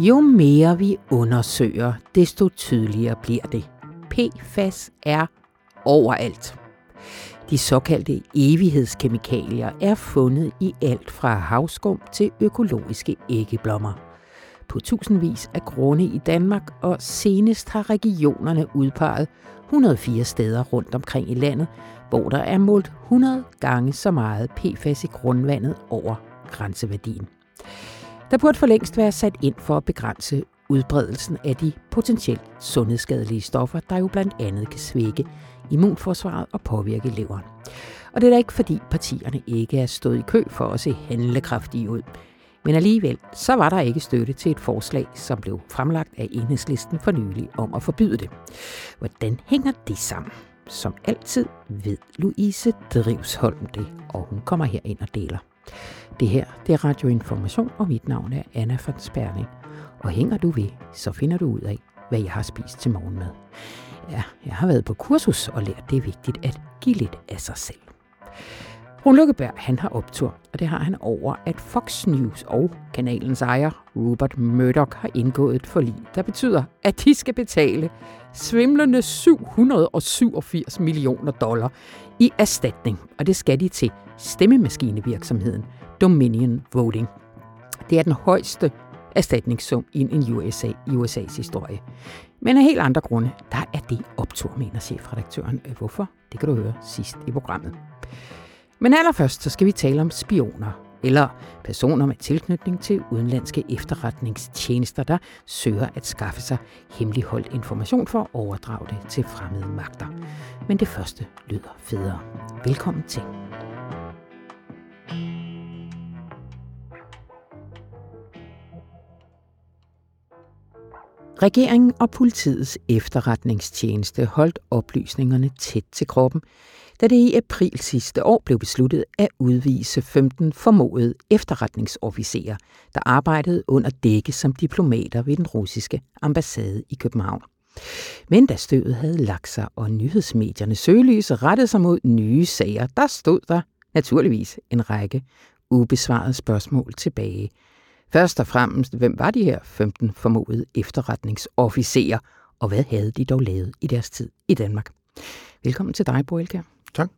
Jo mere vi undersøger, desto tydeligere bliver det. PFAS er overalt. De såkaldte evighedskemikalier er fundet i alt fra havskum til økologiske æggeblommer. På tusindvis af grunde i Danmark, og senest har regionerne udpeget 104 steder rundt omkring i landet, hvor der er målt 100 gange så meget PFAS i grundvandet over grænseværdien. Der burde for længst være sat ind for at begrænse udbredelsen af de potentielt sundhedsskadelige stoffer, der jo blandt andet kan svække immunforsvaret og påvirke leveren. Og det er da ikke fordi partierne ikke er stået i kø for at se handlekraftige ud. Men alligevel, så var der ikke støtte til et forslag, som blev fremlagt af enhedslisten for nylig om at forbyde det. Hvordan hænger det sammen? Som altid ved Louise Drivsholm det, og hun kommer her ind og deler. Det her, det er Radioinformation, og mit navn er Anna von Sperling. Og hænger du ved, så finder du ud af, hvad jeg har spist til morgenmad. Ja, jeg har været på kursus og lært, det er vigtigt at give lidt af sig selv. Rune Lukkeberg, han har optur, og det har han over, at Fox News og kanalens ejer, Rupert Murdoch, har indgået et forlig, der betyder, at de skal betale svimlende 787 millioner dollar i erstatning, og det skal de til stemmemaskinevirksomheden Dominion Voting. Det er den højeste erstatningssum i en USA, i USA's historie. Men af helt andre grunde, der er det optur, mener chefredaktøren. Øh, hvorfor? Det kan du høre sidst i programmet. Men allerførst så skal vi tale om spioner, eller personer med tilknytning til udenlandske efterretningstjenester, der søger at skaffe sig hemmeligholdt information for at overdrage det til fremmede magter. Men det første lyder federe. Velkommen til. Regeringen og politiets efterretningstjeneste holdt oplysningerne tæt til kroppen, da det i april sidste år blev besluttet at udvise 15 formodede efterretningsofficerer, der arbejdede under dække som diplomater ved den russiske ambassade i København. Men da støvet havde lagt sig, og nyhedsmedierne søgelys rettede sig mod nye sager, der stod der naturligvis en række ubesvarede spørgsmål tilbage. Først og fremmest, hvem var de her 15 formodede efterretningsofficerer, og hvad havde de dog lavet i deres tid i Danmark? Velkommen til dig, Bo Elkjær. Tak.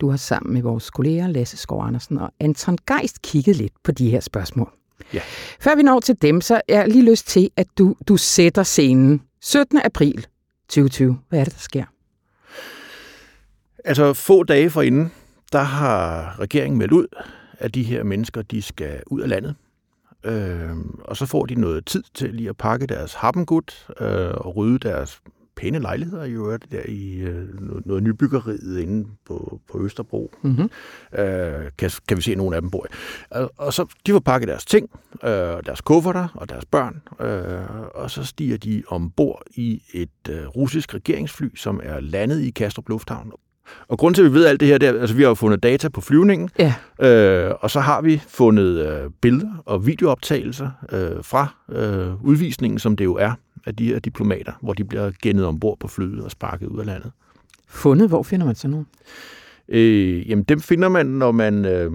Du har sammen med vores kolleger Lasse Skov Andersen og Anton Geist kigget lidt på de her spørgsmål. Ja. Før vi når til dem, så er jeg lige lyst til, at du, du sætter scenen. 17. april 2020. Hvad er det, der sker? Altså få dage forinden, der har regeringen meldt ud, at de her mennesker, de skal ud af landet. Øh, og så får de noget tid til lige at pakke deres happengud øh, og rydde deres pæne lejligheder i øvrigt, der i øh, noget, noget nybyggeriet inde på, på Østerbro. Mm-hmm. Øh, kan, kan vi se, at nogle af dem bor i. Og, og så de får pakket deres ting, øh, deres kufferter og deres børn, øh, og så stiger de ombord i et øh, russisk regeringsfly, som er landet i Kastrup Lufthavn. Og grund til, at vi ved alt det her, det er, altså vi har jo fundet data på flyvningen, Ja. øh, og så har vi fundet øh, billeder og videooptagelser øh, fra øh, udvisningen, som det jo er, af de her diplomater, hvor de bliver gennet ombord på flyet og sparket ud af landet. Fundet, hvor finder man så nogen? Øh, jamen, dem finder man, når man... Øh,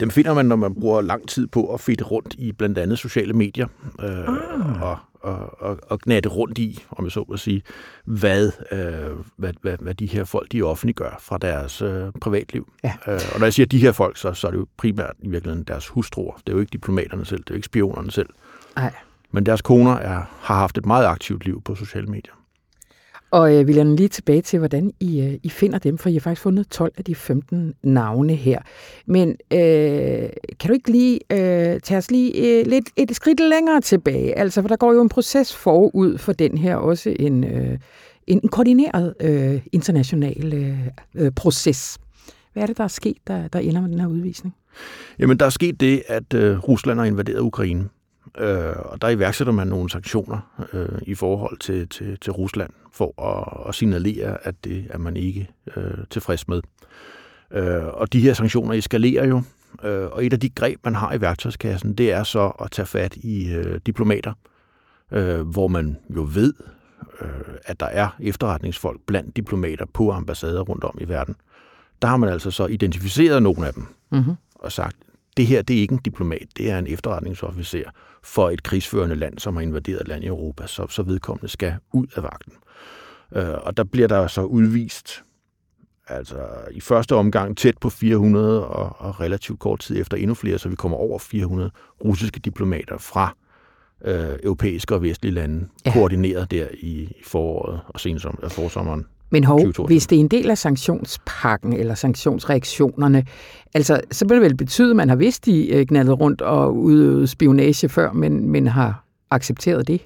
dem finder man, når man bruger lang tid på at fedte rundt i blandt andet sociale medier, øh, Ah. og, og, og, og knatte rundt i, om jeg så må sige, hvad, øh, hvad, hvad, hvad de her folk, de offentliggør fra deres øh, privatliv. Ja. Øh, og når jeg siger de her folk, så, så er det jo primært i virkeligheden deres hustruer. Det er jo ikke diplomaterne selv, det er jo ikke spionerne selv. Nej. Men deres koner er, har haft et meget aktivt liv på sociale medier. Og øh, vi lander lige tilbage til, hvordan I, øh, I finder dem, for I har faktisk fundet 12 af de 15 navne her. Men øh, kan du ikke lige øh, tage os lige øh, lidt et skridt længere tilbage? Altså, for der går jo en proces forud for den her, også en, øh, en, koordineret øh, international øh, øh proces. Hvad er det, der er sket, der, der ender med den her udvisning? Jamen, der er sket det, at øh, Rusland har invaderet Ukraine. Øh, og der iværksætter man nogle sanktioner øh, i forhold til, til, til Rusland for at, at signalere, at det er man ikke øh, tilfreds med. Øh, og de her sanktioner eskalerer jo, øh, og et af de greb, man har i værktøjskassen, det er så at tage fat i øh, diplomater, øh, hvor man jo ved, øh, at der er efterretningsfolk blandt diplomater på ambassader rundt om i verden. Der har man altså så identificeret nogle af dem Mm-hmm. og sagt, det her det er ikke en diplomat, det er en efterretningsofficer for et krigsførende land, som har invaderet et land i Europa, så, så vedkommende skal ud af vagten. Øh, og der bliver der så udvist altså i første omgang tæt på 400, og, og relativt kort tid efter endnu flere, så vi kommer over 400 russiske diplomater fra øh, europæiske og vestlige lande, ja. koordineret der i, foråret og sensom, øh, forsommeren. Men hov, hvis det er en del af sanktionspakken eller sanktionsreaktionerne, altså, så vil det vel betyde, at man har vidst, de øh, knaldet rundt og udøvet spionage før, men, men har accepteret det?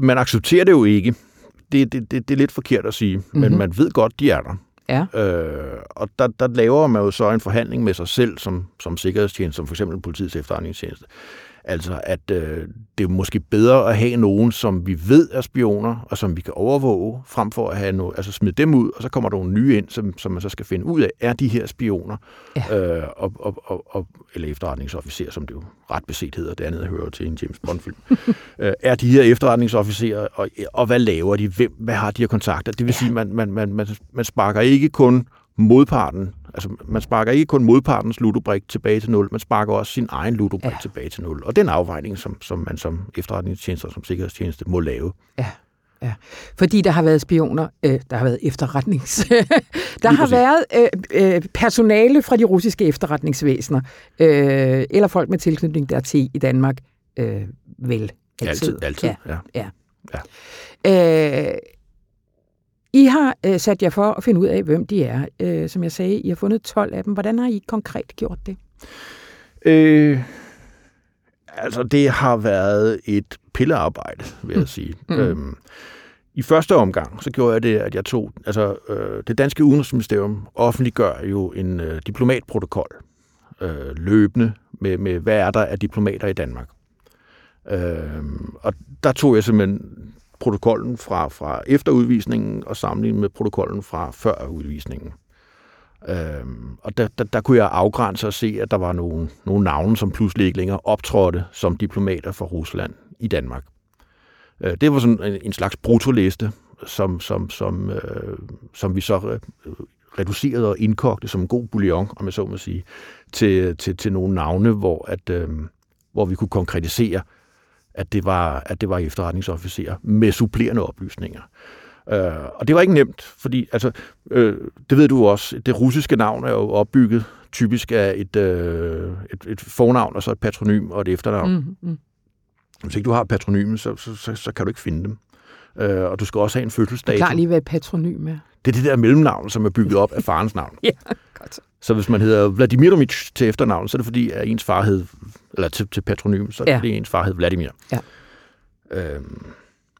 Man accepterer det jo ikke. Det, det, det, det er lidt forkert at sige, mm-hmm. men mhm. man ved godt, de er der. Ja. Øh, og der, der laver man jo så en forhandling med sig selv som, som sikkerhedstjeneste, som for eksempel politiets efterretningstjeneste. Altså, at øh, det er måske bedre at have nogen, som vi ved er spioner, og som vi kan overvåge, frem for at have no, altså smide dem ud, og så kommer der nogle nye ind, som, som man så skal finde ud af, er de her spioner, ja. øh, og, og, og, og, eller efterretningsofficer, som det jo ret beset hedder, det andet hører til en James Bond-film. øh, er de her efterretningsofficerer, og, og hvad laver de? Hvem, hvad har de her kontakter? Det vil ja. sige, man, man, man, man, man sparker ikke kun modparten Altså, man sparker ikke kun modpartens ludobrik tilbage til nul, man sparker også sin egen ludobrik ja. tilbage til nul. Og den afvejning, som, som man som efterretningstjeneste og som sikkerhedstjeneste må lave. Ja. Ja, fordi der har været spioner, øh, der har været efterretnings... der har været øh, øh, personale fra de russiske efterretningsvæsener, øh, eller folk med tilknytning dertil i Danmark, øh, vel altid. Altid, altid, ja. ja. ja. ja. Øh, i har øh, sat jer for at finde ud af, hvem de er. Øh, som jeg sagde, I har fundet 12 af dem. Hvordan har I konkret gjort det? Øh, altså, det har været et pillearbejde, vil jeg mm. sige. Mm. Øhm, I første omgang, så gjorde jeg det, at jeg tog... Altså, øh, det danske udenrigsministerium offentliggør jo en øh, diplomatprotokol øh, løbende med, med, hvad er der af diplomater i Danmark. Øh, og der tog jeg simpelthen protokollen fra, fra efter udvisningen og sammenligne med protokollen fra før udvisningen. Øhm, og der, der, der kunne jeg afgrænse og se, at der var nogle, nogle navne, som pludselig ikke længere optrådte som diplomater fra Rusland i Danmark. Øh, det var sådan en, en slags brutoliste, som, som, som, øh, som vi så øh, reducerede og indkogte som en god bouillon, om jeg så må sige, til, til, til nogle navne, hvor, at, øh, hvor vi kunne konkretisere, at det var, at det var efterretningsofficerer med supplerende oplysninger. Øh, og det var ikke nemt, fordi altså, øh, det ved du også, det russiske navn er jo opbygget typisk af et, øh, et, et fornavn og så et patronym og et efternavn. Mm, mm. Hvis ikke du har patronymen, så, så, så, så kan du ikke finde dem. Øh, og du skal også have en fødselsdato. Klar lige, hvad et patronym er. Det er det der mellemnavn, som er bygget op af farens navn. ja, godt. Så hvis man hedder Vladimirovich til efternavn, så er det fordi, at ens far hed, eller til, til patronym, så det ja. fordi, ens far hed Vladimir. Ja. Øhm,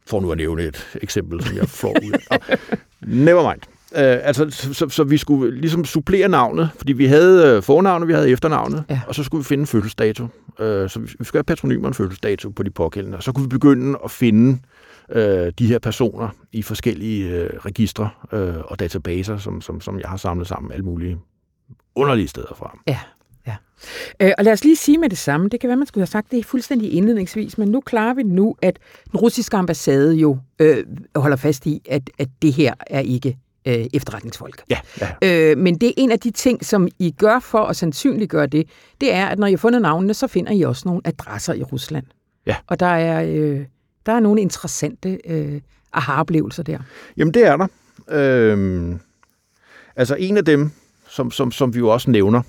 for nu at nævne et eksempel, som jeg får ud af. Never mind. Øh, altså, så, så, så vi skulle ligesom supplere navnet, fordi vi havde øh, fornavnet, vi havde efternavnet, ja. og så skulle vi finde en fødselsdato. Øh, så vi, vi skulle have patronymer en fødselsdato på de pågældende, og så kunne vi begynde at finde øh, de her personer i forskellige øh, registre øh, og databaser, som, som, som jeg har samlet sammen alle mulige underlige steder fra. Ja, ja. Øh, og lad os lige sige med det samme. Det kan være, man skulle have sagt det fuldstændig indledningsvis, men nu klarer vi nu, at den russiske ambassade jo øh, holder fast i, at, at det her er ikke øh, efterretningsfolk. Ja, ja. Øh, men det er en af de ting, som I gør for at sandsynliggøre det, det er, at når I har fundet navnene, så finder I også nogle adresser i Rusland. Ja. Og der er, øh, der er nogle interessante øh, aha-oplevelser der. Jamen, det er der. Øh, altså, en af dem, som, som, som vi jo også nævner,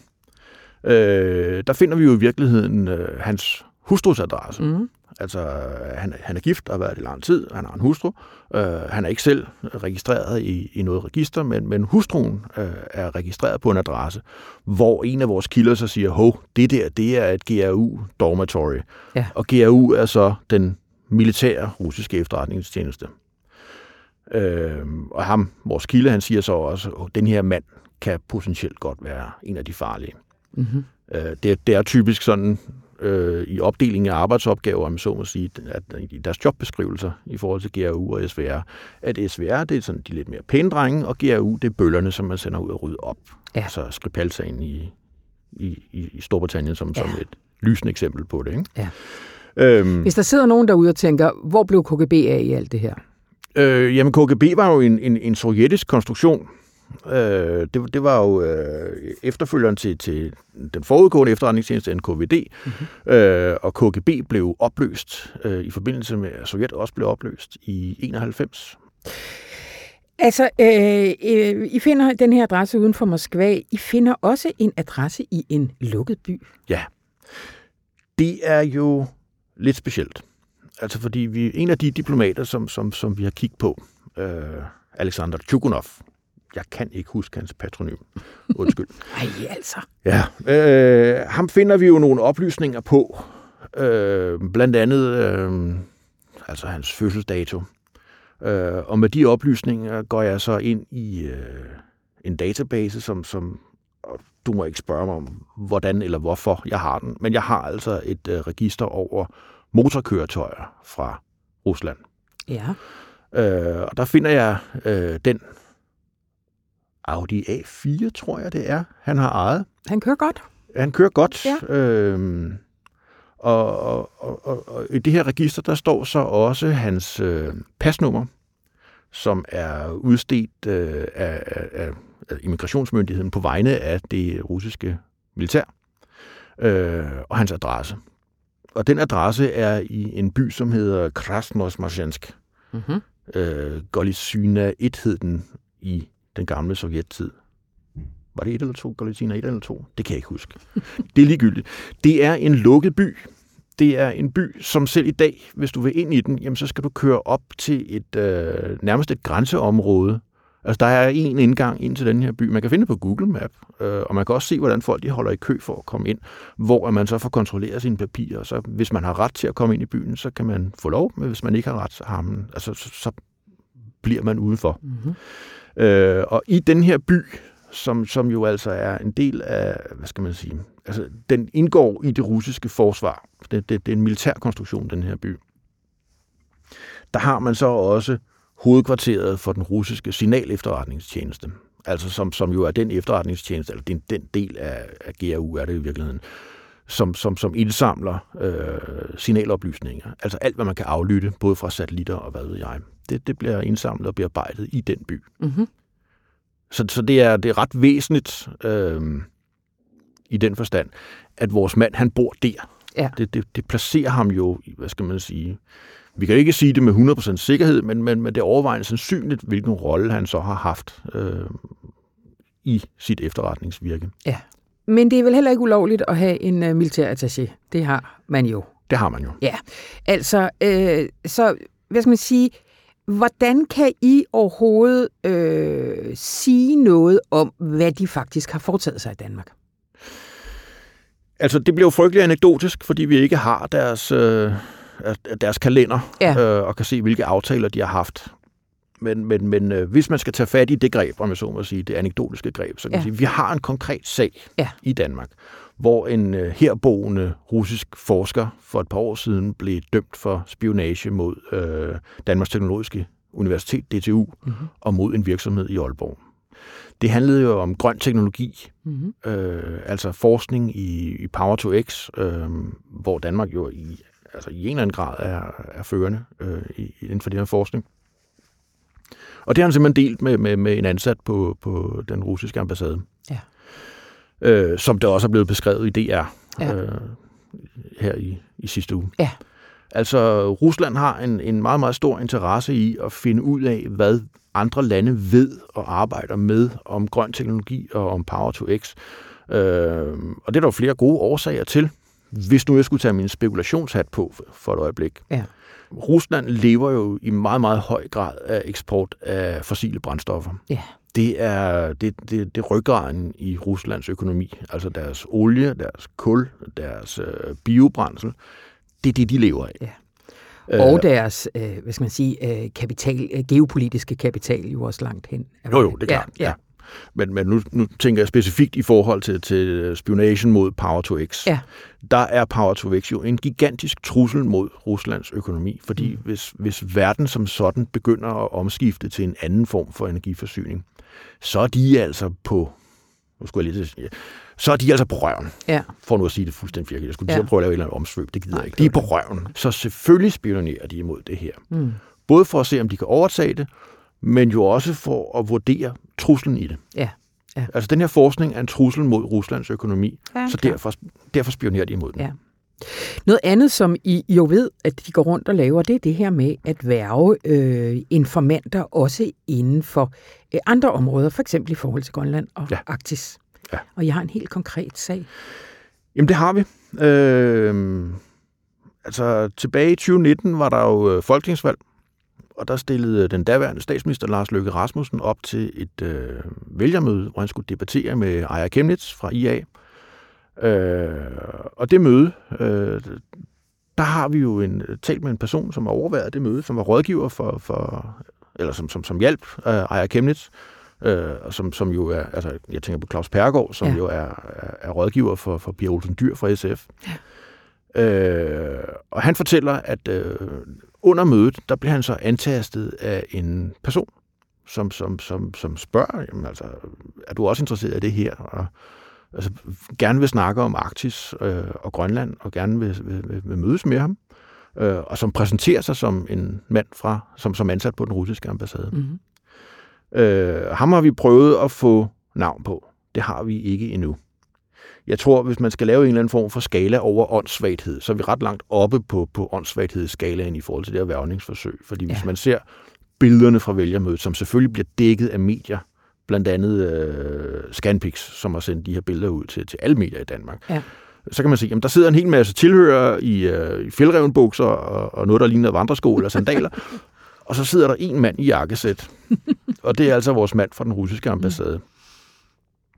øh, der finder vi jo i virkeligheden øh, hans hustrus adresse. Mm. Altså, han, han er gift og har været det i lang tid, han har en hustru. Øh, han er ikke selv registreret i, i noget register, men, men hustruen øh, er registreret på en adresse, hvor en af vores kilder så siger, hov, det der, det er et GRU-dormitory. Ja. Og GRU er så den militære russiske efterretningstjeneste. Øh, og ham, vores kilde, han siger så også, at den her mand kan potentielt godt være en af de farlige. Mm-hmm. Øh, det, det er typisk sådan øh, i opdelingen af arbejdsopgaver, om så må sige, at i deres jobbeskrivelser i forhold til GRU og SVR, at SVR det er sådan de lidt mere pæne drenge, og GRU det er bøllerne, som man sender ud og rydde op. Ja. Altså Skripal-sagen i, i, i Storbritannien som, ja. som et lysende eksempel på det. Ikke? Ja. Øhm, Hvis der sidder nogen derude og tænker, hvor blev KGB af i alt det her? Øh, jamen KGB var jo en, en, en sovjetisk konstruktion, Øh, det, det var jo øh, efterfølgeren til, til den forudgående efterretningstjeneste NKVD, mm-hmm. øh, og KGB blev opløst øh, i forbindelse med, at Sovjet også blev opløst i 91. Altså, øh, øh, I finder den her adresse uden for Moskva. I finder også en adresse i en lukket by. Ja. Det er jo lidt specielt. Altså, fordi vi en af de diplomater, som, som, som vi har kigget på, øh, Alexander Tjukunov, jeg kan ikke huske hans patronym. Undskyld. Ej, altså. Ja, øh, ham finder vi jo nogle oplysninger på. Øh, blandt andet øh, altså hans fødselsdato. Øh, og med de oplysninger går jeg så ind i øh, en database, som, som og du må ikke spørge mig om, hvordan eller hvorfor jeg har den, men jeg har altså et øh, register over motorkøretøjer fra Rusland. Ja. Øh, og der finder jeg øh, den Audi A4, tror jeg det er, han har ejet. Han kører godt. Han kører godt. Ja. Øhm, og, og, og, og, i det her register, der står så også hans øh, pasnummer, som er udstedt øh, af, af, af immigrationsmyndigheden på vegne af det russiske militær, øh, og hans adresse. Og den adresse er i en by, som hedder Krasnosmarsjansk. Mm-hmm. Øh, Golisyna 1 hed den i den gamle sovjettid. Var det et eller to? Golisyna 1 eller to? Det kan jeg ikke huske. Det er ligegyldigt. Det er en lukket by. Det er en by, som selv i dag, hvis du vil ind i den, jamen så skal du køre op til et øh, nærmest et grænseområde. Altså der er en indgang ind til den her by. Man kan finde det på Google Map, øh, og man kan også se, hvordan folk de holder i kø for at komme ind, hvor man så får kontrolleret sine papirer. Så hvis man har ret til at komme ind i byen, så kan man få lov, men hvis man ikke har ret, så, har man, altså, så, så bliver man udenfor. Mm-hmm. Øh, og i den her by, som, som jo altså er en del af, hvad skal man sige, altså den indgår i det russiske forsvar. Det, det, det er en militær konstruktion, den her by. Der har man så også hovedkvarteret for den russiske signal-efterretningstjeneste. Altså som, som jo er den efterretningstjeneste, eller den, den del af, af GRU er det i virkeligheden, som, som, som indsamler øh, signaloplysninger. Altså alt, hvad man kan aflytte, både fra satellitter og hvad ved jeg. Det, det bliver indsamlet og bearbejdet i den by. Mm-hmm. Så, så det, er, det er ret væsentligt øh, i den forstand, at vores mand, han bor der. Ja. Det, det, det placerer ham jo, hvad skal man sige, vi kan ikke sige det med 100% sikkerhed, men, men, men det er overvejende sandsynligt, hvilken rolle han så har haft øh, i sit efterretningsvirke. Ja. Men det er vel heller ikke ulovligt at have en uh, militær attaché. Det har man jo. Det har man jo. Ja. Altså, øh, så hvad skal man sige, hvordan kan I overhovedet øh, sige noget om, hvad de faktisk har foretaget sig i Danmark? Altså, det bliver jo frygteligt anekdotisk, fordi vi ikke har deres, øh, deres kalender Ja. øh, og kan se, hvilke aftaler de har haft. Men, men, men øh, hvis man skal tage fat i det greb, om jeg så må sige, det anekdotiske greb, så kan Ja. man sige, vi har en konkret sag Ja. i Danmark, hvor en øh, herboende russisk forsker for et par år siden blev dømt for spionage mod øh, Danmarks Teknologiske Universitet, DTU, Mm-hmm. og mod en virksomhed i Aalborg. Det handlede jo om grøn teknologi, Mm-hmm. øh, altså forskning i, i Power to X, øh, hvor Danmark jo i, altså i en eller anden grad er, er førende øh, i, inden for den her forskning. Og det har han simpelthen delt med, med, med en ansat på, på den russiske ambassade. Ja. Øh, som det også er blevet beskrevet i DR Ja. øh, her i, i sidste uge. Ja. Altså, Rusland har en, en meget, meget stor interesse i at finde ud af, hvad andre lande ved og arbejder med om grøn teknologi og om Power to X. Øh, og det er der jo flere gode årsager til. Hvis nu jeg skulle tage min spekulationshat på for et øjeblik. Ja. Rusland lever jo i meget, meget høj grad af eksport af fossile brændstoffer. Ja. Det er, det, det, det ryggraden i Ruslands økonomi. Altså deres olie, deres kul, deres øh, biobrændsel. Det er det, de lever af. Ja. Øh, Og deres, øh, hvad skal man sige, øh, kapital, øh, geopolitiske kapital jo også langt hen. Jo, jo, det er klart. Ja, ja. Men, men nu, nu tænker jeg specifikt i forhold til, til spionation mod Power to X. Ja. Der er Power to X jo en gigantisk trussel mod Ruslands økonomi, fordi mm. hvis, hvis verden som sådan begynder at omskifte til en anden form for energiforsyning, så er de altså på, nu skulle jeg lige så er de altså på røven, ja. for nu at sige det fuldstændig virkelig. Jeg skulle Ja. prøve at lave et eller andet omsvøb, det gider Nej, jeg ikke. De er på røven. Så selvfølgelig spionerer de imod det her. Mm. Både for at se, om de kan overtage det, men jo også for at vurdere, truslen i det. Ja. Ja. Altså den her forskning er en trussel mod Ruslands økonomi, Ja, så klar. derfor, derfor spionerer de imod den. Ja. Noget andet, som I jo ved, at de går rundt og laver, det er det her med at værve øh, informanter også inden for øh, andre områder, for eksempel i forhold til Grønland og Ja. Arktis. Ja. Og jeg har en helt konkret sag. Jamen det har vi. Øh, altså tilbage i 2019 var der jo øh, folketingsvalg, og der stillede den daværende statsminister Lars Løkke Rasmussen op til et øh, vælgermøde, hvor han skulle debattere med Aya Chemnitz fra IA. Øh, og det møde, øh, der har vi jo en, talt med en person, som har overværet det møde, som var rådgiver for, for eller som, som, som hjælp af Aya Chemnitz, øh, og som, som jo er, altså jeg tænker på Claus Pergaard, som ja. jo er, er, er rådgiver for, for Pia Olsen Dyr fra SF. Ja. Øh, og han fortæller, at øh, under mødet, der bliver han så antastet af en person, som, som, som, som spørger, jamen, altså, er du også interesseret i det her? Og, altså, gerne vil snakke om Arktis øh, og Grønland, og gerne vil, vil, vil, mødes med ham, øh, og som præsenterer sig som en mand fra, som, som ansat på den russiske ambassade. Mm-hmm. Øh, ham har vi prøvet at få navn på. Det har vi ikke endnu. Jeg tror, hvis man skal lave en eller anden form for skala over åndssvaghed, så er vi ret langt oppe på, på åndssvaghedsskalaen i forhold til det her værvningsforsøg. Fordi hvis Ja. man ser billederne fra vælgermødet, som selvfølgelig bliver dækket af medier, blandt andet øh, Scanpix, som har sendt de her billeder ud til, til alle medier i Danmark, Ja. så kan man se, at der sidder en hel masse tilhørere i, øh, i fjeldrevenbukser og, og noget, der ligner vandresko eller sandaler, og så sidder der en mand i jakkesæt. Og det er altså vores mand fra den russiske ambassade.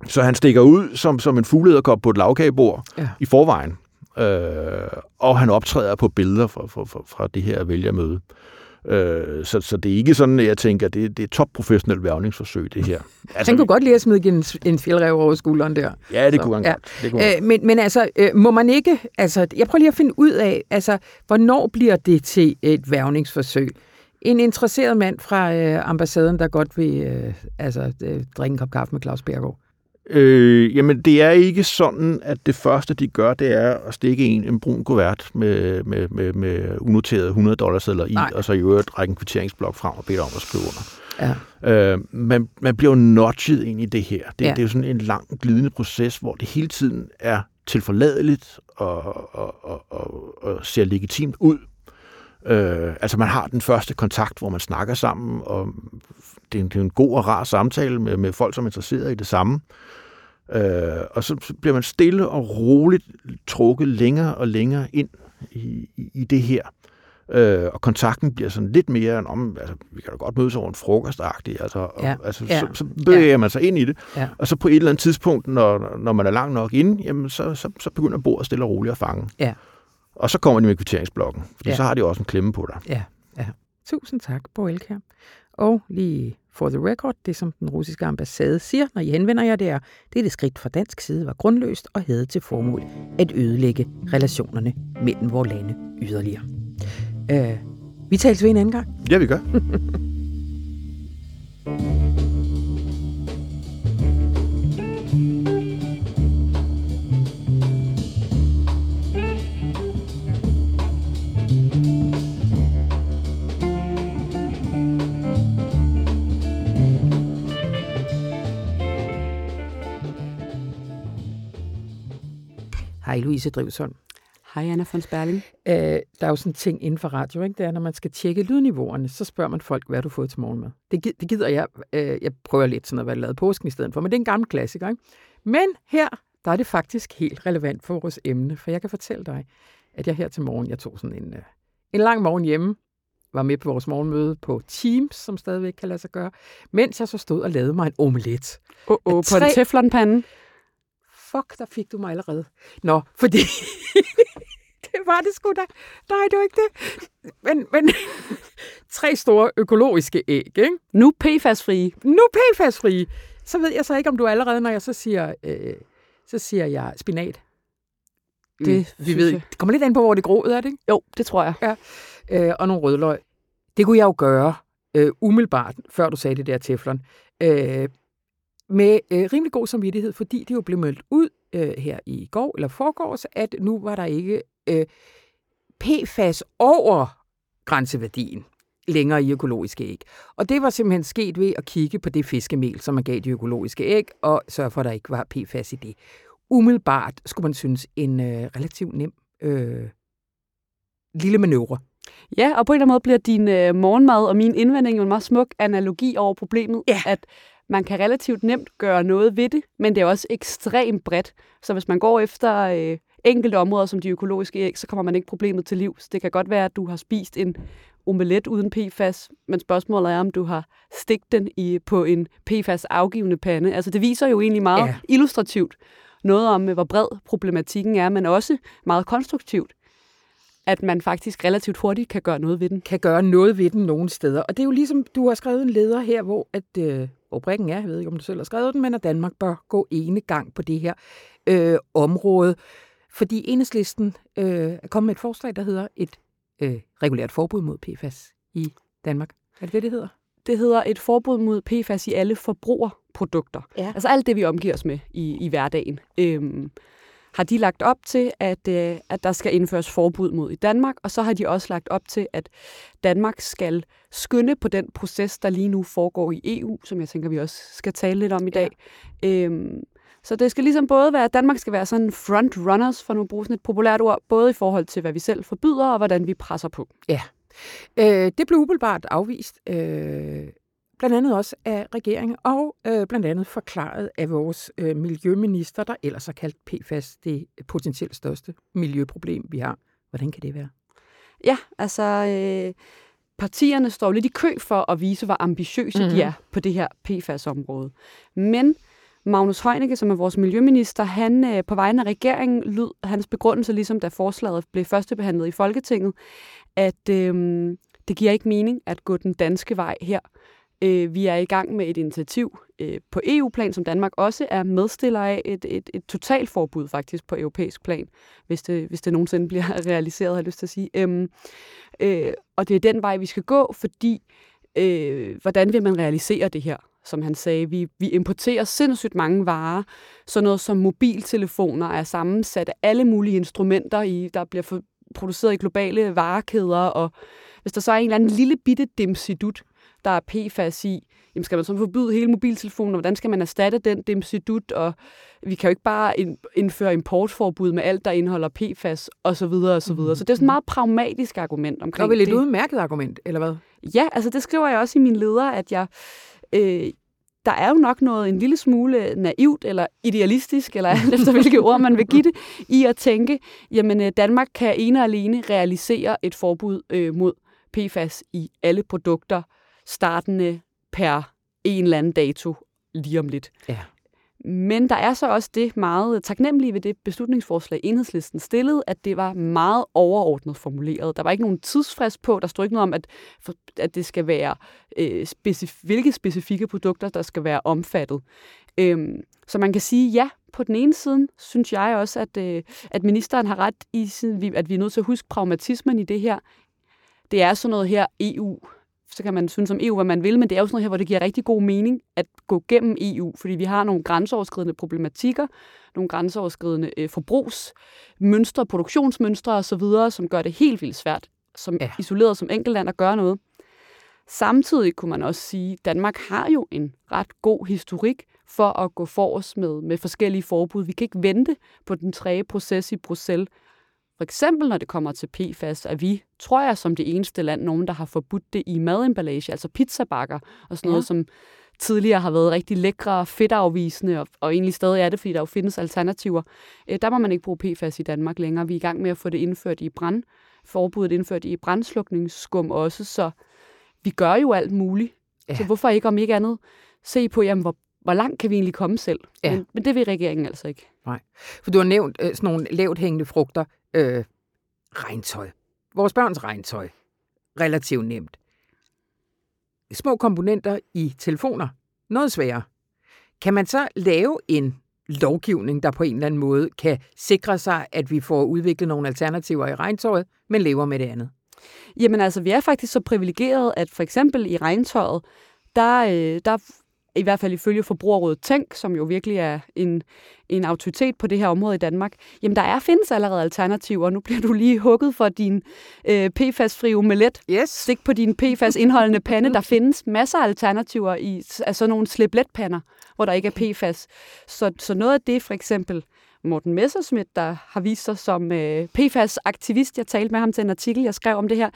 Så han stikker ud som, som en fuglederkop på et lavkagebord Ja. i forvejen. Øh, og han optræder på billeder fra, fra, fra, fra det her vælgermøde. Øh, så, så det er ikke sådan, at jeg tænker, det, det er topprofessionelt værvningsforsøg, det her. Altså, han kunne godt lide at smide en, en fjeldrev over skulderen der. Ja, det Så, kunne han ja. godt. Det kunne. Øh, men, men altså, øh, må man ikke... Altså, jeg prøver lige at finde ud af, altså, hvornår bliver det til et værvningsforsøg? En interesseret mand fra øh, ambassaden, der godt vil øh, altså, øh, drikke en kop kaffe med Claus Bergaard. Øh, jamen, det er ikke sådan, at det første, de gør, det er at stikke en en brun kuvert med, med, med, med unoterede 100 dollarsedler i, Nej. og så i øvrigt række en kvitteringsblok frem og bede om at skrive under. Ja. Øh, man, man bliver jo notchet ind i det her. Det, ja. det er jo sådan en lang, glidende proces, hvor det hele tiden er tilforladeligt og, og, og, og, og ser legitimt ud. Øh, altså man har den første kontakt, hvor man snakker sammen, og det er en, det er en god og rar samtale med, med folk, som er interesseret i det samme. Øh, og så bliver man stille og roligt trukket længere og længere ind i, i, i det her. Øh, og kontakten bliver sådan lidt mere end om, altså, vi kan da godt mødes over en frokostagtig, altså, og, Ja, altså ja, så, så bevæger ja. man sig ind i det, Ja. og så på et eller andet tidspunkt, når, når man er langt nok inde, jamen, så, så, så begynder bordet stille og roligt at fange. Ja. Og så kommer de med kvitteringsblokken, Ja. ja. så har de også en klemme på dig. Ja, ja. Tusind tak, Bo Elkær. Og lige for the record, det som den russiske ambassade siger, når I henvender jer, det er, det er det skridt fra dansk side var grundløst og havde til formål at ødelægge relationerne mellem vores lande yderligere. Øh, vi tales ved en anden gang. Ja, vi gør. Hej Louise Drivsholm. Hej, Anna von Sperling. Øh, der er jo sådan en ting inden for radio, ikke? det er, når man skal tjekke lydniveauerne, så spørger man folk, hvad har du fået til morgenmad. Det, det gider jeg. Øh, jeg prøver lidt sådan at være lavet påsken i stedet for, men det er en gammel klassiker. Ikke? Men her, der er det faktisk helt relevant for vores emne, for jeg kan fortælle dig, at jeg her til morgen, jeg tog sådan en, øh, en lang morgen hjemme, var med på vores morgenmøde på Teams, som stadigvæk kan lade sig gøre, mens jeg så stod og lavede mig en omelet. Åh, oh, oh, på tre- en teflonpande. Fuck, der fik du mig allerede. Nå, fordi... det var det sgu da. Nej, det var ikke det. Men, men tre store økologiske æg, ikke? Nu PFAS-frie. Nu PFAS-frie. Så ved jeg så ikke, om du allerede, når jeg så siger, øh, så siger jeg spinat. Det vi synes ved, jeg. det kommer lidt an på, hvor det grået er, det ikke? Jo, det tror jeg. øh, og nogle rødløg. Det kunne jeg jo gøre øh, umiddelbart, før du sagde det der teflon, øh, med øh, rimelig god samvittighed, fordi det jo blev meldt ud øh, her i går eller forgårs, at nu var der ikke øh, PFAS over grænseværdien. længere i økologiske æg. Og det var simpelthen sket ved at kigge på det fiskemel, som man gav de økologiske æg, og sørge for, at der ikke var PFAS i det. Umiddelbart skulle man synes en øh, relativt nem øh, lille manøvre. Ja, og på en eller anden måde bliver din øh, morgenmad og min indvending jo en meget smuk analogi over problemet, Ja. at man kan relativt nemt gøre noget ved det, men det er også ekstremt bredt. Så hvis man går efter øh, enkelte områder som de økologiske æg, så kommer man ikke problemet til livs. Det kan godt være, at du har spist en omelet uden PFAS, men spørgsmålet er, om du har stigt den i, på en PFAS-afgivende pande. Altså det viser jo egentlig meget Ja. ja. illustrativt noget om, øh, hvor bred problematikken er, men også meget konstruktivt, at man faktisk relativt hurtigt kan gøre noget ved den. kan gøre noget ved den nogle steder. Og det er jo ligesom, du har skrevet en leder her, hvor at, øh, rubrikken er, jeg ved ikke, om du selv har skrevet den, men at Danmark bør gå ene gang på det her øh, område. Fordi enhedslisten øh, er kommet med et forslag, der hedder et øh, regulært forbud mod PFAS i Danmark. Er det det, det hedder? Det hedder et forbud mod PFAS i alle forbrugerprodukter. Ja. Altså alt det, vi omgiver os med i, i hverdagen. Øhm, har de lagt op til, at, øh, at der skal indføres forbud mod i Danmark, og så har de også lagt op til, at Danmark skal skynde på den proces, der lige nu foregår i EU, som jeg tænker, vi også skal tale lidt om i dag. Ja. Øhm, så det skal ligesom både være, at Danmark skal være sådan front runners, for nu at bruge sådan et populært ord, både i forhold til, hvad vi selv forbyder, og hvordan vi presser på. Øh, det blev umiddelbart afvist, øh, blandt andet også af regeringen, og øh, blandt andet forklaret af vores øh, miljøminister, der ellers har kaldt PFAS det potentielt største miljøproblem, vi har. Hvordan kan det være? Ja, altså øh, partierne står lidt i kø for at vise, hvor ambitiøse mm-hmm. Mhm. de er på det her PFAS-område. Men Magnus Heunicke, som er vores miljøminister, han øh, på vegne af regeringen lyd hans begrundelse, ligesom da forslaget blev førstebehandlet i Folketinget, at øh, det giver ikke mening at gå den danske vej her. Øh, vi er i gang med et initiativ øh, på EU-plan, som Danmark også er medstiller af, et, et, et totalforbud faktisk på europæisk plan, hvis det, hvis det nogensinde bliver realiseret, har jeg lyst til at sige. Øhm, øh, og det er den vej, vi skal gå, fordi øh, hvordan vil man realisere det her? Som han sagde, vi, vi importerer sindssygt mange varer. Sådan noget som mobiltelefoner er sammensat af alle mulige instrumenter, i, der bliver for, produceret i globale varekæder, og hvis der så er en eller anden lille bitte dimsidut, der er PFAS i, jamen skal man så forbyde hele mobiltelefonen, og hvordan skal man erstatte den dimsidut, og vi kan jo ikke bare ind- indføre importforbud med alt, der indeholder PFAS, og så videre, og så videre. Så det er sådan et meget pragmatisk argument Det omkring var vel et det. udmærket argument, eller hvad? Ja, altså det skriver jeg også i min leder, at jeg... Øh, der er jo nok noget en lille smule naivt eller idealistisk, eller alt efter hvilke ord man vil give det, i at tænke, jamen øh, Danmark kan ene og alene realisere et forbud øh, mod PFAS i alle produkter, startende per en eller anden dato lige om lidt. Ja. Men der er så også det meget taknemmelige ved det beslutningsforslag, enhedslisten stillede, at det var meget overordnet formuleret. Der var ikke nogen tidsfrist på, der stod ikke noget om, at, at det skal være, øh, specif- hvilke specifikke produkter, der skal være omfattet. Øhm, så man kan sige, ja, på den ene side synes jeg også, at, øh, at ministeren har ret i, at vi er nødt til at huske pragmatismen i det her. Det er sådan noget her EU, så kan man synes om EU, hvad man vil, men det er jo sådan noget her, hvor det giver rigtig god mening at gå gennem EU, fordi vi har nogle grænseoverskridende problematikker, nogle grænseoverskridende øh, forbrugsmønstre, produktionsmønstre osv., som gør det helt vildt svært, som Ja. isoleret som enkeltland at gøre noget. Samtidig kunne man også sige, at Danmark har jo en ret god historik for at gå forrest med, med forskellige forbud. Vi kan ikke vente på den tredje proces i Bruxelles. For eksempel når det kommer til PFAS, er vi, tror jeg, som det eneste land, nogen, der har forbudt det i mademballage, altså pizzabakker og sådan Ja. noget, som tidligere har været rigtig lækre, fedtafvisende, og, og egentlig stadig er det, fordi der jo findes alternativer. Øh, der må man ikke bruge PFAS i Danmark længere. Vi er i gang med at få det indført i brand, forbuddet indført i brandslukningsskum også, så vi gør jo alt muligt. Ja. Så hvorfor ikke om ikke andet se på, jamen, hvor, hvor langt kan vi egentlig komme selv? Ja. Men, men det vil regeringen altså ikke. For du har nævnt øh, sådan nogle lavt hængende frugter. Øh, regntøj. Vores børns regntøj. Relativt nemt. Små komponenter i telefoner. Noget sværere. Kan man så lave en lovgivning, der på en eller anden måde kan sikre sig, at vi får udviklet nogle alternativer i regntøjet, men lever med det andet? Jamen altså, vi er faktisk så privilegerede, at for eksempel i regntøjet, der, øh, der i hvert fald ifølge Forbrugerrådet Tænk, som jo virkelig er en, en autoritet på det her område i Danmark, jamen der er findes allerede alternativer. Nu bliver du lige hugget for din øh, PFAS-fri omelet. Yes. Stik på din PFAS-indholdende pande. Der findes masser af alternativer i altså nogle slæbletpander, hvor der ikke er PFAS. Så, så noget af det for eksempel Morten Messerschmidt, der har vist sig som øh, PFAS-aktivist. Jeg talte med ham til en artikel, jeg skrev om det her.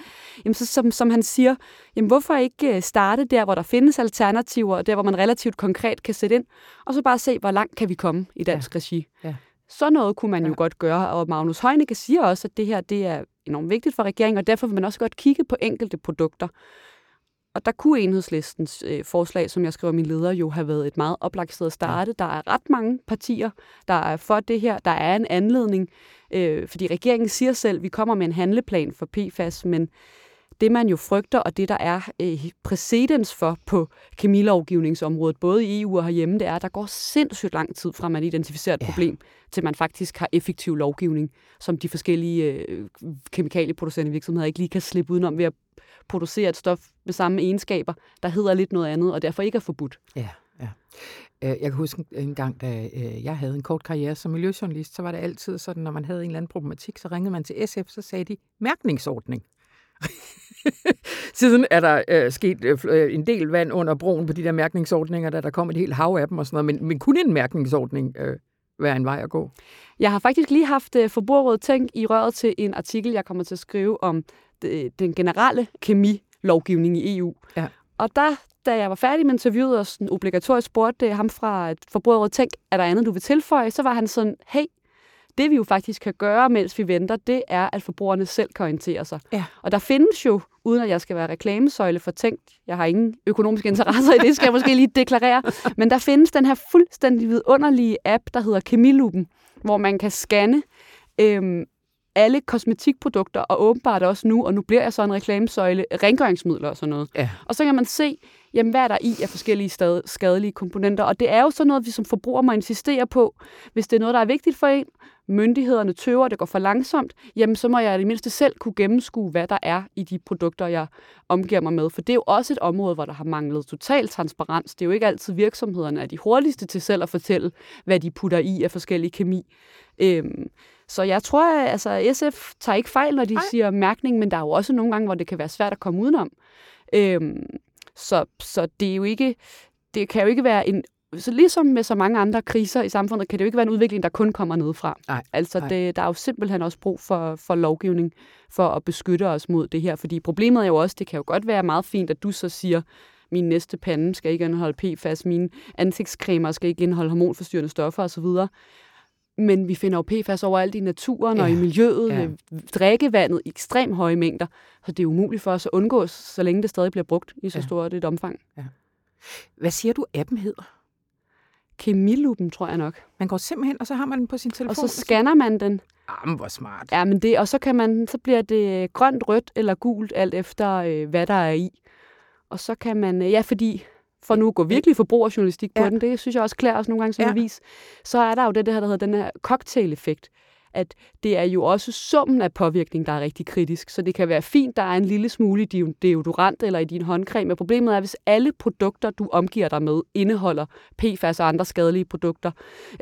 Jamen, så, som, som han siger, jamen, hvorfor ikke øh, starte der, hvor der findes alternativer, og der, hvor man relativt konkret kan sætte ind, og så bare se, hvor langt kan vi komme i dansk ja. regi. Ja. Så noget kunne man ja. jo godt gøre, og Magnus Heunicke siger også, at det her det er enormt vigtigt for regeringen, og derfor vil man også godt kigge på enkelte produkter. Og der kunne enhedslistens øh, forslag, som jeg skriver min leder, jo have været et meget oplagt sted at starte. Der er ret mange partier, der er for det her. Der er en anledning, øh, fordi regeringen siger selv, at vi kommer med en handleplan for PFAS, men det man jo frygter, og det der er øh, præcedens for på kemilovgivningsområdet, både i EU og herhjemme, det er, at der går sindssygt lang tid fra man identificerer et ja. problem, til man faktisk har effektiv lovgivning, som de forskellige øh, kemikalieproducerende virksomheder ikke lige kan slippe udenom ved at producere et stof med samme egenskaber, der hedder lidt noget andet, og derfor ikke er forbudt. Ja, ja. Øh, jeg kan huske en gang, da øh, jeg havde en kort karriere som miljøjournalist, så var det altid sådan, når man havde en eller anden problematik, så ringede man til SF, så sagde de mærkningsordning. Siden er der øh, sket øh, en del vand under broen på de der mærkningsordninger, da der kom et helt hav af dem og sådan noget, men, men kunne en mærkningsordning øh, være en vej at gå? Jeg har faktisk lige haft øh, Forbrugerrådet Tænk i røret til en artikel, jeg kommer til at skrive om den generelle kemilovgivning i EU. Ja. Og der, da jeg var færdig med interviewet og sådan obligatorisk spurgte ham fra Forbrugerrådet Tænk, er der andet, du vil tilføje? Så var han sådan, hey, det vi jo faktisk kan gøre, mens vi venter, det er, at forbrugerne selv kan orientere sig. Ja. Og der findes jo, uden at jeg skal være reklamesøjle for tænkt, jeg har ingen økonomiske interesser i det, skal jeg måske lige deklarere, men der findes den her fuldstændig vidunderlige app, der hedder Kemilupen, hvor man kan scanne øhm, alle kosmetikprodukter, og åbenbart også nu, og nu bliver jeg så en reklamesøjle, rengøringsmidler og sådan noget. Ja. Og så kan man se, jamen, hvad er der i af forskellige stad, skadelige komponenter. Og det er jo sådan noget, vi som forbruger må insistere på. Hvis det er noget, der er vigtigt for en, myndighederne tøver, det går for langsomt, jamen så må jeg i det mindste selv kunne gennemskue, hvad der er i de produkter, jeg omgiver mig med. For det er jo også et område, hvor der har manglet total transparens. Det er jo ikke altid virksomhederne er de hurtigste til selv at fortælle, hvad de putter i af forskellige kemi. Øhm, så jeg tror, at altså, SF tager ikke fejl, når de Ej. siger mærkning, men der er jo også nogle gange, hvor det kan være svært at komme udenom. Øhm, så, så det er jo ikke, det kan jo ikke være en så ligesom med så mange andre kriser i samfundet, kan det jo ikke være en udvikling, der kun kommer nedefra. Nej, altså, det, der er jo simpelthen også brug for, for lovgivning for at beskytte os mod det her. Fordi problemet er jo også, det kan jo godt være meget fint, at du så siger, min næste pande skal ikke indeholde PFAS, mine ansigtscremer skal ikke indeholde hormonforstyrrende stoffer osv. Men vi finder jo PFAS overalt i naturen ja. og i miljøet, ja. drikkevandet i ekstremt høje mængder. Så det er umuligt for os at undgå, så længe det stadig bliver brugt i så ja. stort et omfang. Ja. Hvad siger du, appen hedder? Kemilupen, tror jeg nok. Man går simpelthen, og så har man den på sin telefon. Og så scanner man den. Jamen, hvor smart. Ja, men det, og så, kan man, så bliver det grønt, rødt eller gult, alt efter øh, hvad der er i. Og så kan man, øh, ja, fordi for nu at gå virkelig forbrugerjournalistik på ja. den, det synes jeg også klæder os nogle gange som ja. avis, så er der jo det, der hedder den her cocktail-effekt at det er jo også summen af påvirkning, der er rigtig kritisk. Så det kan være fint, der er en lille smule i deodorant eller i din håndcreme, men problemet er, hvis alle produkter, du omgiver dig med, indeholder PFAS og andre skadelige produkter,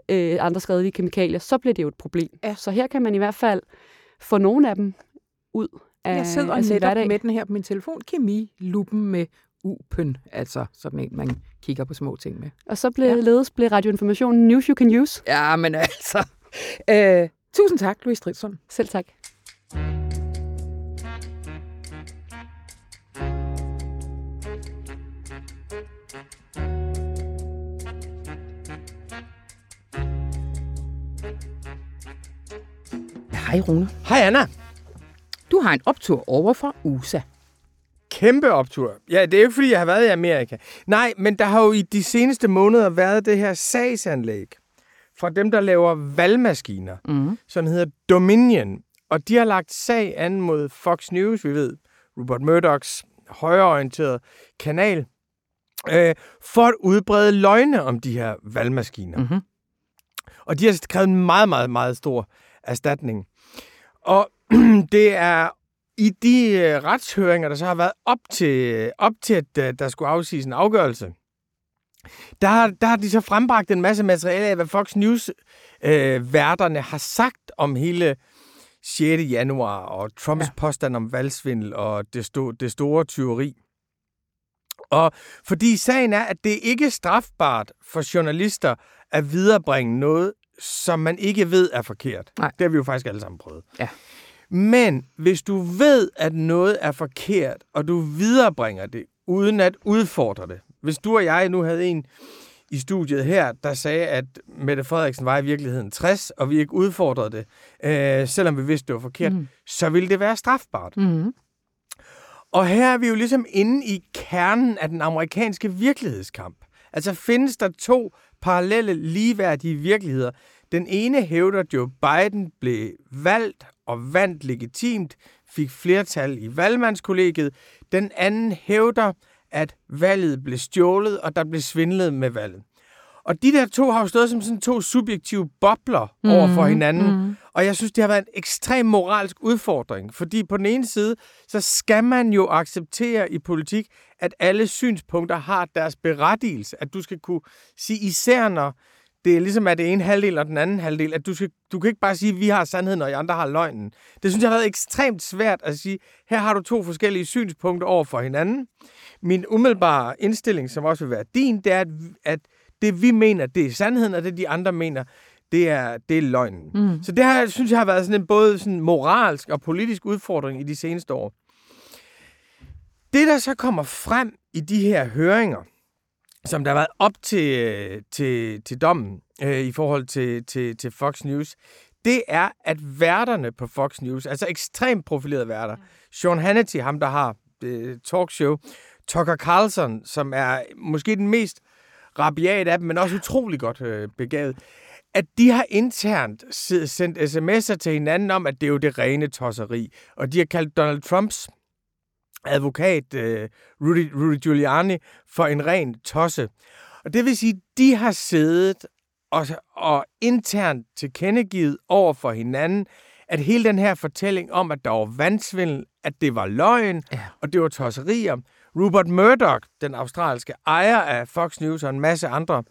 øh, andre skadelige kemikalier, så bliver det jo et problem. Ja. Så her kan man i hvert fald få nogle af dem ud af Jeg sidder netop med den her på min telefon. Kemi, lupen med UPEN, altså sådan en, man kigger på små ting med. Og så blev ja. ledes blev radioinformationen News You Can Use. Ja, men altså... Øh, Tusind tak, Louise Stridsson. Selv tak. Hej Rune. Hej Anna. Du har en optur over fra USA. Kæmpe optur. Ja, det er jo fordi, jeg har været i Amerika. Nej, men der har jo i de seneste måneder været det her sagsanlæg fra dem, der laver valgmaskiner, mm. som hedder Dominion. Og de har lagt sag an mod Fox News, vi ved, Rupert Murdochs højreorienterede kanal, øh, for at udbrede løgne om de her valgmaskiner. Mm-hmm. Og de har skrevet en meget, meget, meget stor erstatning. Og det er i de øh, retshøringer, der så har været op til, op til at øh, der skulle afsiges en afgørelse, der, har, der har de så frembragt en masse materiale af, hvad Fox News-værterne øh, har sagt om hele 6. januar, og Trumps ja. påstand om valgsvindel og det, sto, det store tyveri. Og fordi sagen er, at det ikke er strafbart for journalister at viderebringe noget, som man ikke ved er forkert. Nej. Det har vi jo faktisk alle sammen prøvet. Ja. Men hvis du ved, at noget er forkert, og du viderebringer det, uden at udfordre det. Hvis du og jeg nu havde en i studiet her, der sagde, at Mette Frederiksen var i virkeligheden 60, og vi ikke udfordrede det, øh, selvom vi vidste, det var forkert, mm. så ville det være strafbart. Mm. Og her er vi jo ligesom inde i kernen af den amerikanske virkelighedskamp. Altså findes der to parallelle, ligeværdige virkeligheder. Den ene hævder, at Joe Biden blev valgt og vandt legitimt, fik flertal i valgmandskollegiet. Den anden hævder, at valget blev stjålet, og der blev svindlet med valget. Og de der to har jo stået som sådan to subjektive bobler mm, over for hinanden. Mm. Og jeg synes, det har været en ekstrem moralsk udfordring. Fordi på den ene side, så skal man jo acceptere i politik, at alle synspunkter har deres berettigelse. At du skal kunne sige, især når det er ligesom er det ene halvdel og den anden halvdel, at du, skal, du kan ikke bare sige, at vi har sandheden, og I andre har løgnen. Det synes jeg har været ekstremt svært at sige, her har du to forskellige synspunkter over for hinanden. Min umiddelbare indstilling, som også vil være din, det er, at, at det vi mener, det er sandheden, og det de andre mener, det er, det er løgnen. Mm. Så det her, synes jeg, har været sådan en både sådan moralsk og politisk udfordring i de seneste år. Det, der så kommer frem i de her høringer, som der har været op til, til, til dommen øh, i forhold til, til, til Fox News, det er, at værterne på Fox News, altså ekstremt profilerede værter, Sean Hannity, ham der har øh, talkshow, Tucker Carlson, som er måske den mest rabiat af dem, men også utrolig godt øh, begavet, at de har internt sendt sms'er til hinanden om, at det er jo det rene tosseri. Og de har kaldt Donald Trumps advokat øh, Rudy, Rudy Giuliani for en ren tosse. Og det vil sige, de har siddet og, og internt tilkendegivet over for hinanden, at hele den her fortælling om, at der var vandsvindel, at det var løgn, ja. og det var tosserier. Rupert Murdoch, den australske ejer af Fox News og en masse andre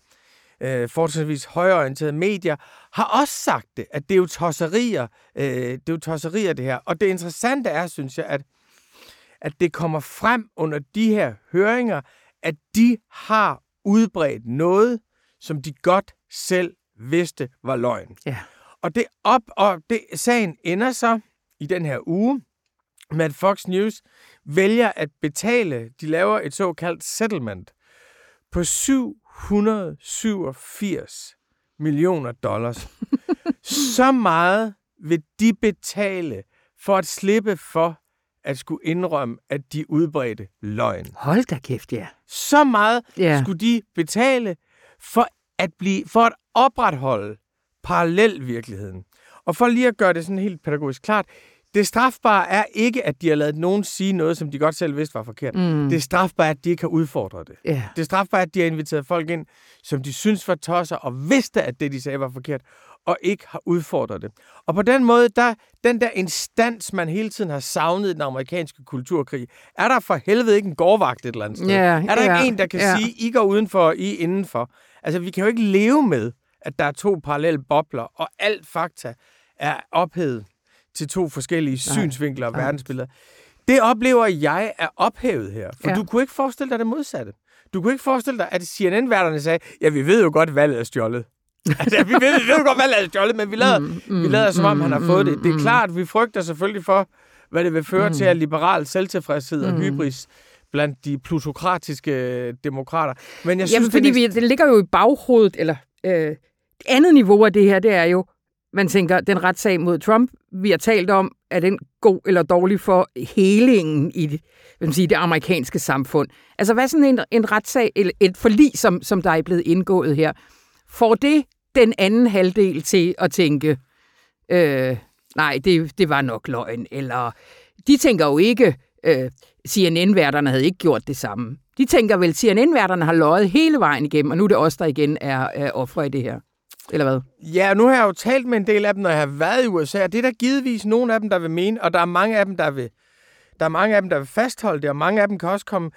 øh, fortsatvis højorienterede medier, har også sagt det, at det er jo tosserier, øh, det er jo tosserier det her. Og det interessante er, synes jeg, at at det kommer frem under de her høringer, at de har udbredt noget, som de godt selv vidste var løgn. Ja. Og det op og det sagen ender så i den her uge med at Fox News vælger at betale, de laver et såkaldt settlement på 787 millioner dollars. så meget vil de betale for at slippe for at skulle indrømme, at de udbredte løgn. Hold da kæft, ja. Så meget ja. skulle de betale for at, blive, for at opretholde parallelvirkeligheden. Og for lige at gøre det sådan helt pædagogisk klart, det strafbare er ikke, at de har lavet nogen sige noget, som de godt selv vidste var forkert. Mm. Det strafbare er, at de ikke har udfordret det. Yeah. Det strafbare er, at de har inviteret folk ind, som de synes var tosser, og vidste, at det, de sagde, var forkert, og ikke har udfordret det. Og på den måde, der, den der instans, man hele tiden har savnet i den amerikanske kulturkrig, er der for helvede ikke en gårdvagt et eller andet sted? Yeah, er der yeah, ikke en, der kan yeah. sige, I går udenfor, I indenfor? Altså, vi kan jo ikke leve med, at der er to parallelle bobler, og alt fakta er ophedet til to forskellige nej, synsvinkler og nej. verdensbilleder. Det oplever jeg er ophævet her. For ja. du kunne ikke forestille dig det modsatte. Du kunne ikke forestille dig, at CNN-værterne sagde, ja, vi ved jo godt, valget er stjålet. altså, vi ved, vi ved jo godt, valget er stjålet, men vi lader, mm, mm, vi lader som om, mm, han har fået det. Det er mm. klart, vi frygter selvfølgelig for, hvad det vil føre mm. til af liberal selvtilfredshed og mm. hybris blandt de plutokratiske demokrater. Men jeg synes, Jamen, fordi det, vi, det ligger jo i baghovedet, eller øh, det andet niveau af det her, det er jo, man tænker, den retssag mod Trump, vi har talt om, er den god eller dårlig for helingen i det, vil sige, det amerikanske samfund? Altså, hvad er sådan en, en retssag, eller et forlig, som, som der er blevet indgået her? Får det den anden halvdel til at tænke, øh, nej, det, det var nok løgn, eller de tænker jo ikke, øh, CNN-værterne havde ikke gjort det samme. De tænker vel, CNN-værterne har løjet hele vejen igennem, og nu er det os, der igen er, er ofre i det her. Eller hvad? Ja, nu har jeg jo talt med en del af dem, når jeg har været i USA, og det er der givetvis nogle af dem, der vil mene, og der er mange af dem, der vil, der er mange af dem, der vil fastholde det, og mange af dem kan også komme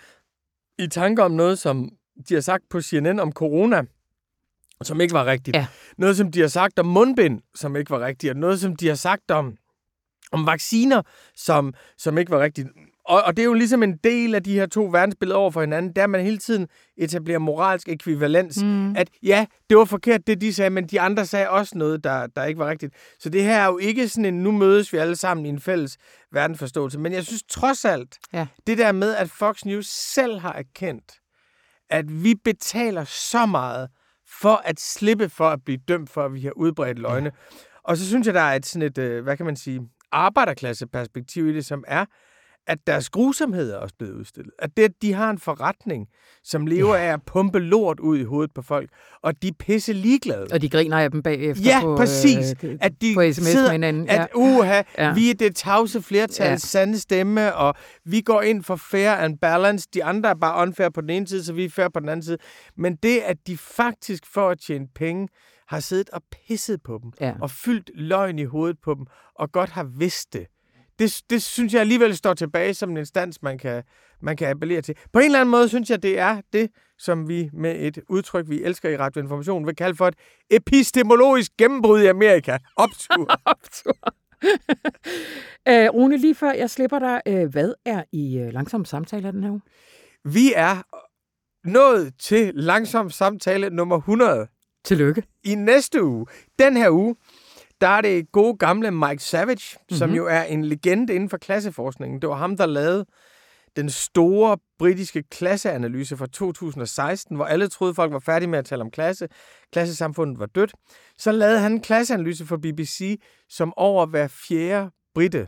i tanke om noget, som de har sagt på CNN om corona, som ikke var rigtigt. Ja. Noget, som de har sagt om mundbind, som ikke var rigtigt. Og noget, som de har sagt om, om vacciner, som, som ikke var rigtigt. Og, og det er jo ligesom en del af de her to verdensbilleder over for hinanden, der man hele tiden etablerer moralsk ekvivalens. Mm. At ja, det var forkert, det de sagde, men de andre sagde også noget, der, der ikke var rigtigt. Så det her er jo ikke sådan en, nu mødes vi alle sammen i en fælles verdensforståelse. Men jeg synes trods alt, Ja. det der med, at Fox News selv har erkendt, at vi betaler så meget for at slippe for at blive dømt for, at vi har udbredt løgne. Ja. Og så synes jeg, der er et sådan et, øh, hvad kan man sige, arbejderklasseperspektiv i det, som er, at deres grusomhed er også blevet udstillet. At det, at de har en forretning, som lever af at pumpe lort ud i hovedet på folk, og de er pisse ligeglade. Og de griner af dem bagefter Ja, på, præcis. Øh, at de på sms sidder, med hinanden. Ja. at uha, Ja. ja. vi er det tavse flertal, Ja. ja. sande stemme, og vi går ind for fair and balance. De andre er bare unfair på den ene side, så vi er fair på den anden side. Men det, at de faktisk for at tjene penge, har siddet og pisset på dem, Ja. og fyldt løgn i hovedet på dem, og godt har vidst det. Det, det synes jeg alligevel står tilbage som en instans, man kan, man kan appellere til. På en eller anden måde synes jeg, det er det, som vi med et udtryk, vi elsker i radioinformation, vil kalde for et epistemologisk gennembrud i Amerika. Optur. Øh, Rune, lige før jeg slipper dig, øh, hvad er i øh, langsom samtale den her uge? Vi er nået til langsom samtale nummer 100 Tillykke. i næste uge. Den her uge, der er det gode gamle Mike Savage, mm-hmm. som jo er en legende inden for klasseforskningen. Det var ham, der lavede den store britiske klasseanalyse fra 2016, hvor alle troede, folk var færdige med at tale om klasse. Klassesamfundet var dødt. Så lavede han en klasseanalyse for BBC, som over hver fjerde britte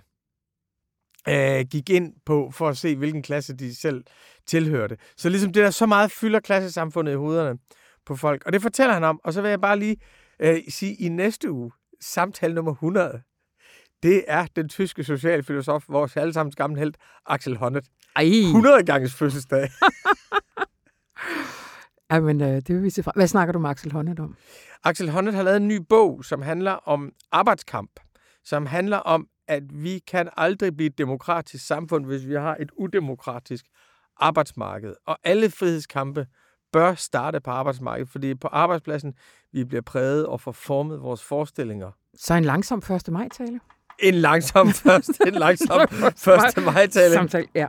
øh, gik ind på for at se, hvilken klasse de selv tilhørte. Så ligesom det der så meget fylder klassesamfundet i hovederne på folk. Og det fortæller han om, og så vil jeg bare lige øh, sige, i næste uge, samtale nummer 100, det er den tyske socialfilosof, vores allesammens gamle held, Axel Honneth. Ej, 100 ganges fødselsdag. Ej men, øh, det vil vi se fra. Hvad snakker du med Axel Honneth om? Axel Honneth har lavet en ny bog, som handler om arbejdskamp, som handler om, at vi kan aldrig blive et demokratisk samfund, hvis vi har et udemokratisk arbejdsmarked. Og alle frihedskampe bør starte på arbejdsmarkedet, fordi på arbejdspladsen vi bliver præget og får formet vores forestillinger. Så en langsom 1. maj-tale? En langsom første, en langsom første majtale. Samtale, ja.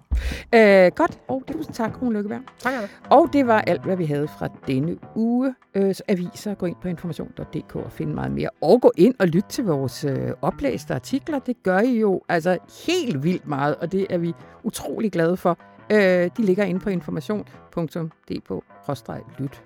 Øh, godt, og tusind tak, Rune Lykkeberg. Tak, Anna. Og det var alt, hvad vi havde fra denne uge. Øh, så aviser, gå ind på information.dk og find meget mere. Og gå ind og lyt til vores øh, oplæste artikler. Det gør I jo altså helt vildt meget, og det er vi utrolig glade for. Øh, de ligger inde på information.dk-lyt.